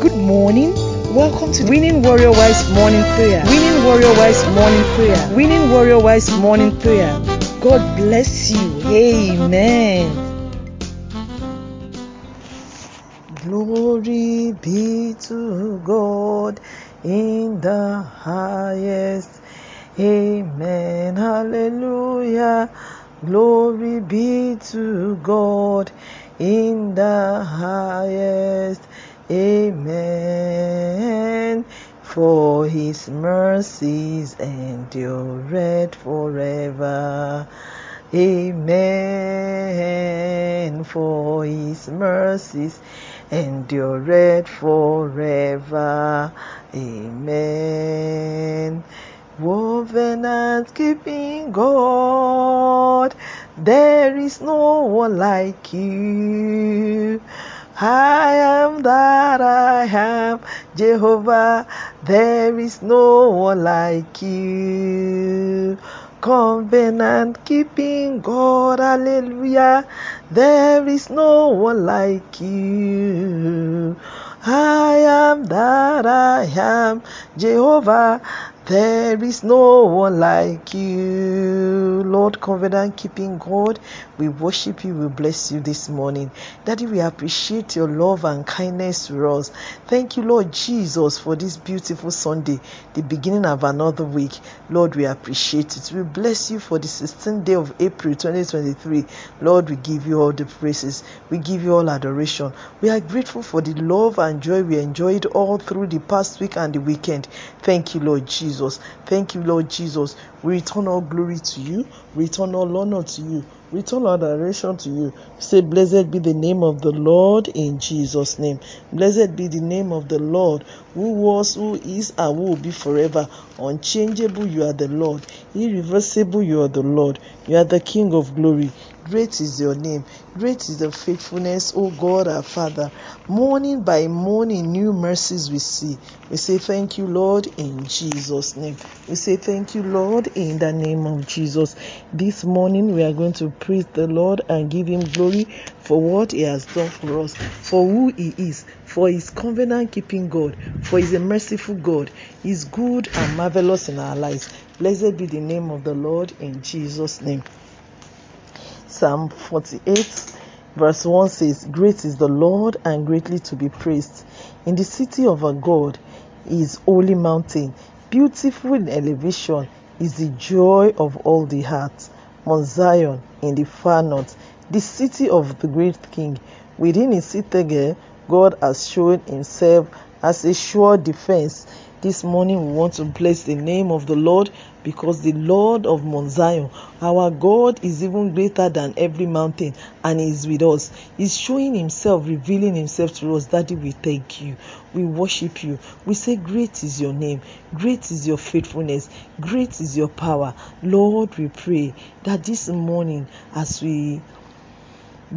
Good morning. Welcome to Winning Warrior Wives Morning Prayer. Winning Warrior Wives Morning Prayer. Winning Warrior Wives Morning Prayer. God bless you. Amen. Glory be to God in the highest. Amen. Hallelujah. Glory be to God in the highest. Amen. For his mercies endureth forever. Amen. For his mercies endureth forever. Amen. Woven and keeping God, there is no one like you. I am that I am, Jehovah, there is no one like you. Covenant keeping God, hallelujah, there is no one like you. I am that I am, Jehovah, there is no one like you. Lord, covenant keeping God, we worship you, we bless you this morning. Daddy, we appreciate your love and kindness to us. Thank you, Lord Jesus, for this beautiful Sunday, the beginning of another week. Lord, we appreciate it. We bless you for the 16th day of April 2023. Lord, we give you all the praises. We give you all adoration. We are grateful for the love and joy we enjoyed all through the past week and the weekend. Thank you, Lord Jesus. Thank you, Lord Jesus. We return all glory to you. We return all honor to you. Return adoration to you. Say, Blessed be the name of the Lord in Jesus' name. Blessed be the name of the Lord who was, who is, and who will be forever. Unchangeable, you are the Lord. Irreversible, you are the Lord. You are the King of glory. Great is your name. Great is the faithfulness, O God our Father. Morning by morning, new mercies we see. We say thank you, Lord, in Jesus' name. We say thank you, Lord, in the name of Jesus. This morning, we are going to praise the Lord and give Him glory for what He has done for us, for who He is, for His covenant keeping God, for He's a merciful God. He's good and marvelous in our lives. Blessed be the name of the Lord in Jesus' name. Psalm 48, verse 1 says, Great is the Lord and greatly to be praised. In the city of our God is holy mountain, beautiful in elevation is the joy of all the heart. Mount Zion in the far north, the city of the great king. Within his citadel, God has shown himself as a sure defense. This morning we want to bless the name of the Lord because the Lord of Mount Zion, our God, is even greater than every mountain and is with us. He's showing himself, revealing himself to us. Daddy, we thank you. We worship you. We say, Great is your name. Great is your faithfulness. Great is your power. Lord, we pray that this morning as we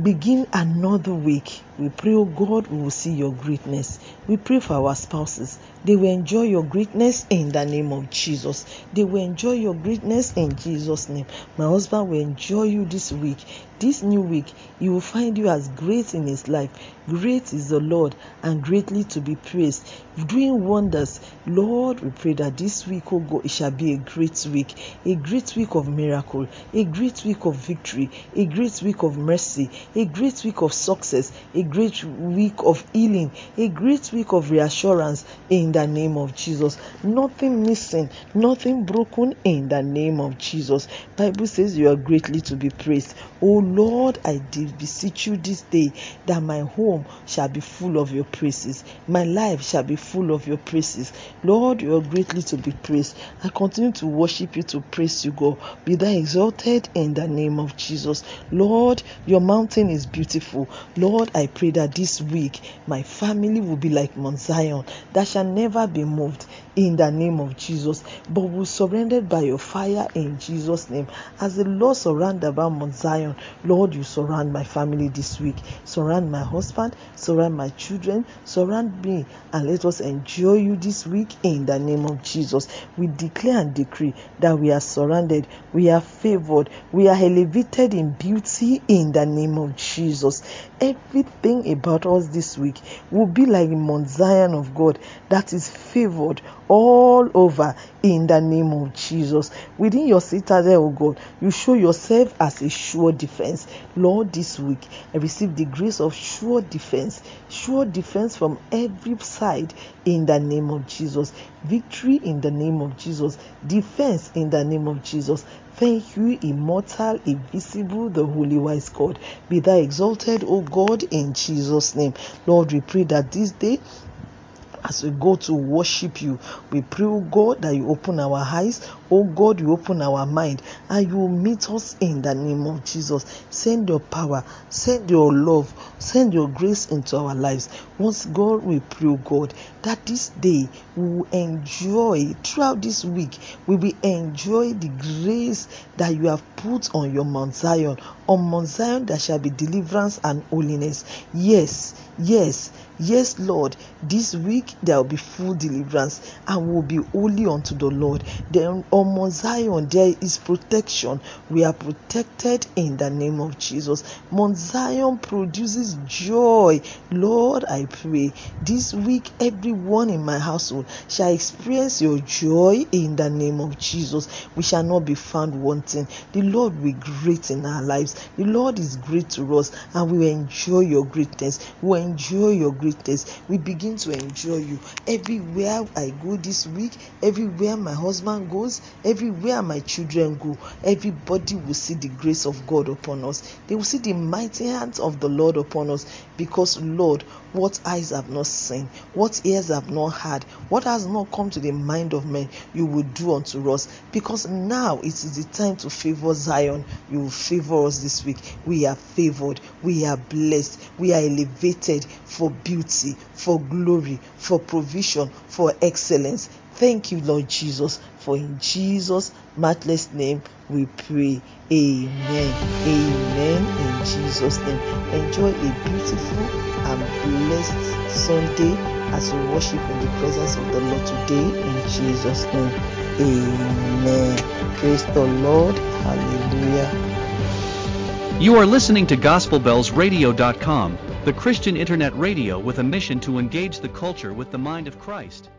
begin another week. We pray, oh God, we will see your greatness. We pray for our spouses. They will enjoy your greatness in the name of Jesus. They will enjoy your greatness in Jesus' name. My husband will enjoy you this week. This new week, he will find you as great in his life. Great is the Lord and greatly to be praised. Doing wonders. Lord, we pray that this week, oh God, it shall be a great week. A great week of miracle. A great week of victory. A great week of mercy. A great week of success. A great week of healing. A great week of reassurance in the name of Jesus. Nothing missing. Nothing broken in the name of Jesus. Bible says you are greatly to be praised. Oh Lord, I did beseech you this day that my home shall be full of your praises. My life shall be full of your praises. Lord, you are greatly to be praised. I continue to worship you, to praise you, God. Be thou exalted in the name of Jesus. Lord, your mountain is beautiful. Lord, I pray that this week my family will be like Mount Zion that shall never be moved in the name of Jesus, but will surrendered by your fire in Jesus' name. As the Lord surround about Mount Zion, Lord, you surround my family this week. Surround my husband, surround my children, surround me, and let us enjoy you this week in the name of Jesus. We declare and decree that we are surrounded, we are favored, we are elevated in beauty in the name of of Jesus. Everything about us this week will be like Mount Zion of God that is favored all over in the name of Jesus. Within your citadel, oh God, you show yourself as a sure defense. Lord, this week I receive the grace of sure defense, sure defense from every side in the name of Jesus. Victory in the name of Jesus. Defense in the name of Jesus. Thank you, immortal, invisible, the holy wise God. Be thou exalted, O God, in Jesus' name. Lord, we pray that this day as we go to worship you. We pray, oh God, that you open our eyes. Oh God, you open our mind and you meet us in the name of Jesus. Send your power, send your love, send your grace into our lives. Once, God, we pray, oh God, that this day we will enjoy throughout this week, we will enjoy the grace that you have put on your Mount Zion. On Mount Zion, there shall be deliverance and holiness. Yes, yes Yes, Lord, this week there will be full deliverance and will be holy unto the Lord. Then on Mount Zion there is protection. We are protected in the name of Jesus. Mount Zion produces joy. Lord, I pray this week everyone in my household shall experience your joy in the name of Jesus. We shall not be found wanting. The Lord will be great in our lives. The Lord is great to us and we will enjoy your greatness. We enjoy your greatness. We begin to enjoy you. Everywhere I go this week, everywhere my husband goes, everywhere my children go, everybody will see the grace of God upon us. They will see the mighty hands of the Lord upon us because, Lord, what eyes have not seen, what ears have not heard, what has not come to the mind of men, you will do unto us. Because now it is the time to favor Zion. You will favor us this week. We are favored, we are blessed, we are elevated for beauty, for glory, for provision, for excellence. Thank you, Lord Jesus, for in Jesus' matchless name we pray. Amen. Amen. In Jesus' name. Enjoy a beautiful and blessed Sunday as we worship in the presence of the Lord today in Jesus' name. Amen. Praise the Lord. Hallelujah. You are listening to GospelBellsRadio.com, the Christian internet radio with a mission to engage the culture with the mind of Christ.